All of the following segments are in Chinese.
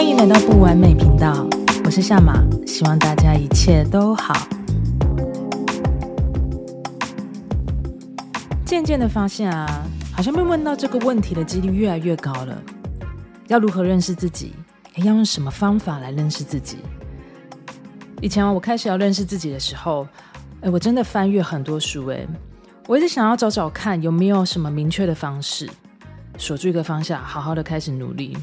欢迎来到不完美频道，我是夏马，希望大家一切都好。渐渐的发现啊，好像被问到这个问题的几率越来越高了。要如何认识自己？要用什么方法来认识自己？以前，我开始要认识自己的时候，哎，我真的翻阅很多书，哎，我一直想要找找看有没有什么明确的方式，锁住一个方向，好好的开始努力。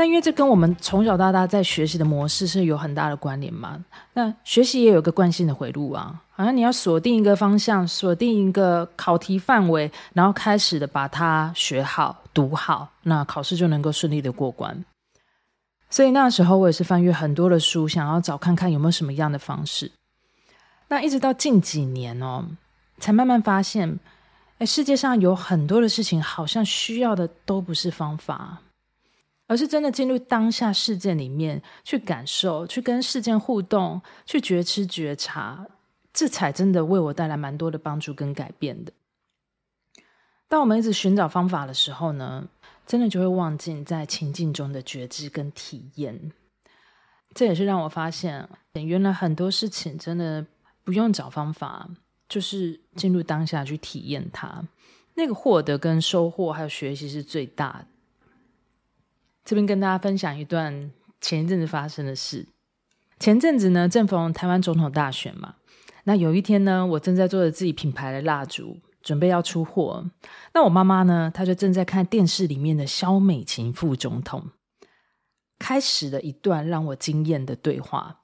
但因为这跟我们从小到大在学习的模式是有很大的关联嘛。那学习也有个惯性的回路啊，好像你要锁定一个方向，锁定一个考题范围，然后开始的把它学好、读好，那考试就能够顺利的过关。所以那时候我也是翻阅很多的书，想要找看看有没有什么样的方式。那一直到近几年哦，才慢慢发现，哎，世界上有很多的事情，好像需要的都不是方法。而是真的进入当下事件里面去感受，去跟事件互动，去觉知觉察，这才真的为我带来蛮多的帮助跟改变的。当我们一直寻找方法的时候呢，真的就会忘记在情境中的觉知跟体验。这也是让我发现，原来很多事情真的不用找方法，就是进入当下去体验它，那个获得跟收获还有学习是最大的。这边跟大家分享一段前一阵子发生的事。前阵子呢，正逢台湾总统大选嘛。那有一天呢，我正在做着自己品牌的蜡烛，准备要出货。那我妈妈呢，她就正在看电视里面的萧美琴副总统，开始了一段让我惊艳的对话。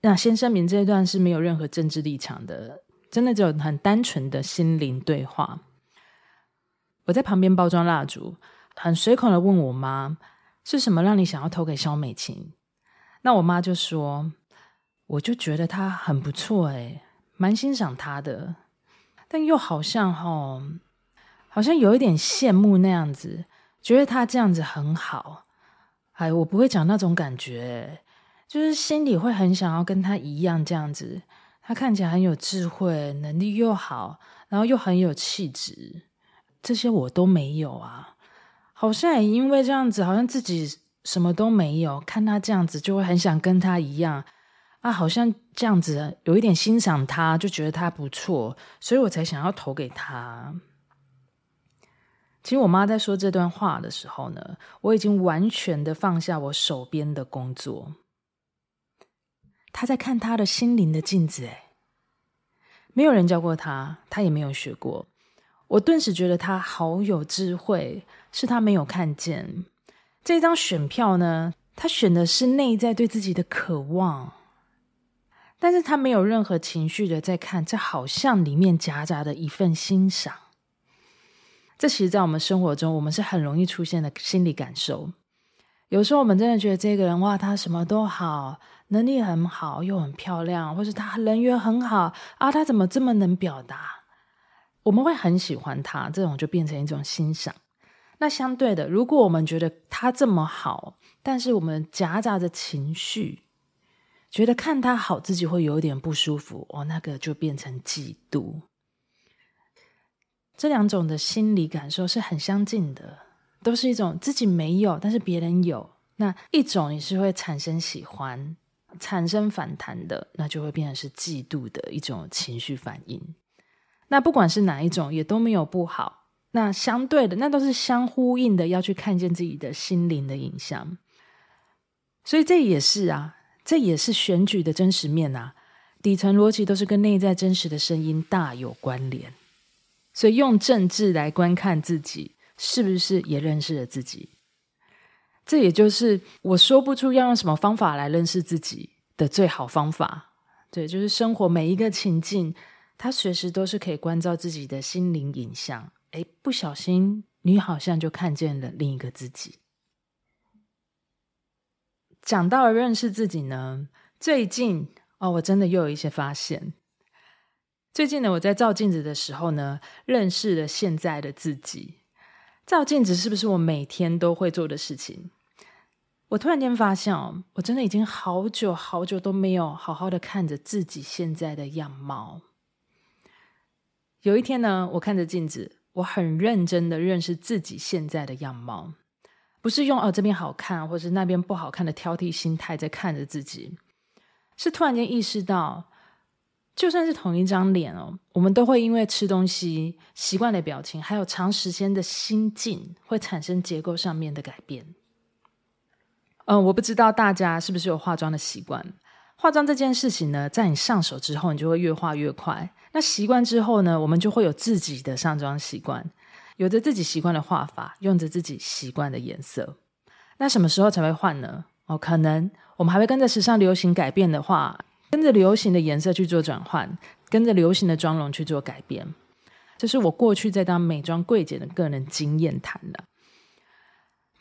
那先声明，这一段是没有任何政治立场的，真的只有很单纯的心灵对话。我在旁边包装蜡烛，很随口的问我妈。是什么让你想要投给萧美琴？那我妈就说：“我就觉得她很不错，诶，蛮欣赏她的，但又好像吼，好像有一点羡慕那样子，觉得她这样子很好。哎，我不会讲那种感觉，就是心里会很想要跟她一样这样子。她看起来很有智慧，能力又好，然后又很有气质，这些我都没有啊。”好像也因为这样子，好像自己什么都没有，看他这样子就会很想跟他一样啊，好像这样子有一点欣赏他，就觉得他不错，所以我才想要投给他。其实我妈在说这段话的时候呢，我已经完全的放下我手边的工作，她在看她的心灵的镜子，诶，没有人教过她，她也没有学过。我顿时觉得他好有智慧，是他没有看见。这张选票呢，他选的是内在对自己的渴望，但是他没有任何情绪的在看，这好像里面夹杂的一份欣赏。这其实，在我们生活中，我们是很容易出现的心理感受。有时候，我们真的觉得这个人，哇，他什么都好，能力很好，又很漂亮，或是他人缘很好啊，他怎么这么能表达？我们会很喜欢他，这种就变成一种欣赏。那相对的，如果我们觉得他这么好，但是我们夹杂着情绪，觉得看他好自己会有点不舒服，哦，那个就变成嫉妒。这两种的心理感受是很相近的，都是一种自己没有，但是别人有。那一种也是会产生喜欢、产生反弹的，那就会变成是嫉妒的一种情绪反应。那不管是哪一种，也都没有不好。那相对的，那都是相呼应的，要去看见自己的心灵的影像。所以这也是啊，这也是选举的真实面啊。底层逻辑都是跟内在真实的声音大有关联。所以用政治来观看自己，是不是也认识了自己？这也就是我说不出要用什么方法来认识自己的最好方法。对，就是生活每一个情境。他随时都是可以关照自己的心灵影像，诶，不小心你好像就看见了另一个自己。讲到了认识自己呢，最近哦，我真的又有一些发现。最近呢，我在照镜子的时候呢，认识了现在的自己。照镜子是不是我每天都会做的事情？我突然间发现哦，我真的已经好久好久都没有好好的看着自己现在的样貌。有一天呢，我看着镜子，我很认真的认识自己现在的样貌，不是用哦这边好看，或是那边不好看的挑剔心态在看着自己，是突然间意识到，就算是同一张脸哦，我们都会因为吃东西习惯的表情，还有长时间的心境，会产生结构上面的改变。嗯，我不知道大家是不是有化妆的习惯。化妆这件事情呢，在你上手之后，你就会越化越快。那习惯之后呢，我们就会有自己的上妆习惯，有着自己习惯的画法，用着自己习惯的颜色。那什么时候才会换呢？哦，可能我们还会跟着时尚流行改变的话，跟着流行的颜色去做转换，跟着流行的妆容去做改变。这是我过去在当美妆柜姐的个人经验谈的。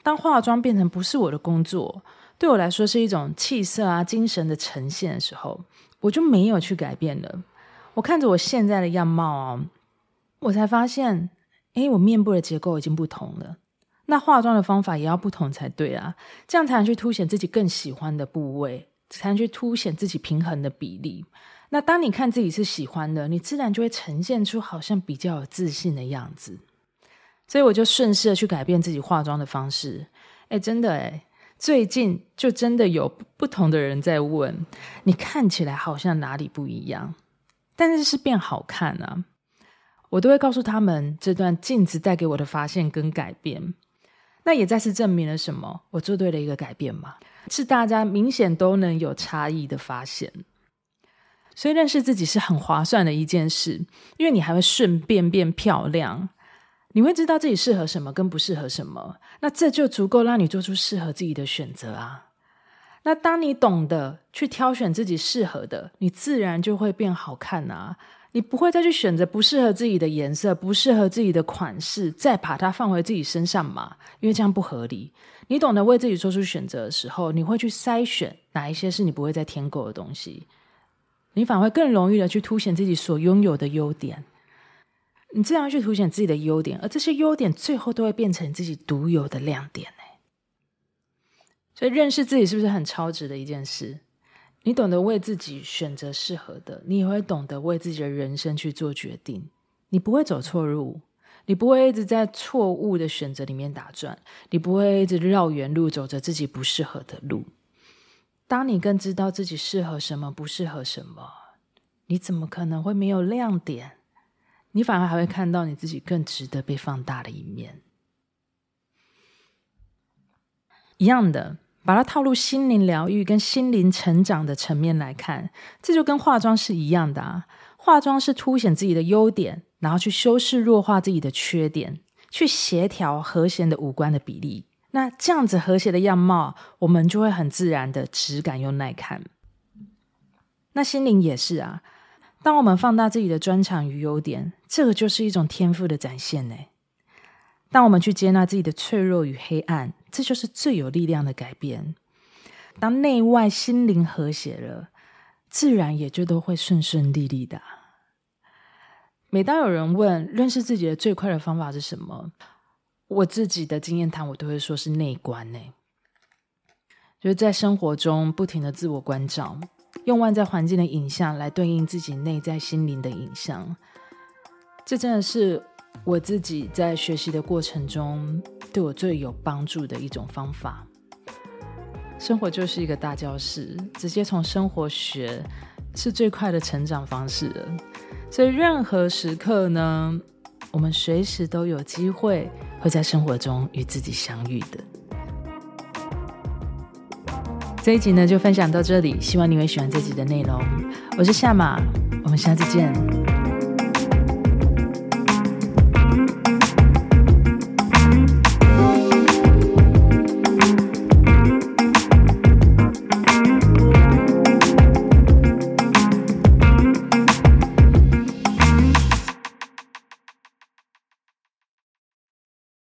当化妆变成不是我的工作，对我来说是一种气色啊、精神的呈现的时候，我就没有去改变了。我看着我现在的样貌啊，我才发现，诶，我面部的结构已经不同了。那化妆的方法也要不同才对啊，这样才能去凸显自己更喜欢的部位，才能去凸显自己平衡的比例。那当你看自己是喜欢的，你自然就会呈现出好像比较有自信的样子。所以我就顺势的去改变自己化妆的方式。哎，真的哎，最近就真的有不同的人在问，你看起来好像哪里不一样，但是是变好看啊。我都会告诉他们，这段镜子带给我的发现跟改变，那也再次证明了什么？我做对了一个改变嘛，是大家明显都能有差异的发现。所以认识自己是很划算的一件事，因为你还会顺便变漂亮。你会知道自己适合什么跟不适合什么，那这就足够让你做出适合自己的选择啊。那当你懂得去挑选自己适合的，你自然就会变好看啊。你不会再去选择不适合自己的颜色、不适合自己的款式，再把它放回自己身上嘛？因为这样不合理。你懂得为自己做出选择的时候，你会去筛选哪一些是你不会再添购的东西，你反而会更容易的去凸显自己所拥有的优点。你自然去凸显自己的优点，而这些优点最后都会变成自己独有的亮点。所以认识自己是不是很超值的一件事？你懂得为自己选择适合的，你也会懂得为自己的人生去做决定。你不会走错路，你不会一直在错误的选择里面打转，你不会一直绕远路，走着自己不适合的路。当你更知道自己适合什么，不适合什么，你怎么可能会没有亮点？你反而还会看到你自己更值得被放大的一面。一样的，把它套入心灵疗愈跟心灵成长的层面来看，这就跟化妆是一样的啊。化妆是凸显自己的优点，然后去修饰弱化自己的缺点，去协调和谐的五官的比例。那这样子和谐的样貌，我们就会很自然的质感又耐看。那心灵也是啊。当我们放大自己的专长与优点，这个就是一种天赋的展现呢。当我们去接纳自己的脆弱与黑暗，这就是最有力量的改变。当内外心灵和谐了，自然也就都会顺顺利利的。每当有人问认识自己的最快的方法是什么，我自己的经验谈，我都会说是内观呢，就是在生活中不停的自我关照。用外在环境的影像来对应自己内在心灵的影像，这真的是我自己在学习的过程中对我最有帮助的一种方法。生活就是一个大教室，直接从生活学是最快的成长方式。所以任何时刻呢，我们随时都有机会会在生活中与自己相遇的。这一集呢，就分享到这里，希望你会喜欢这集的内容。我是夏马，我们下次见。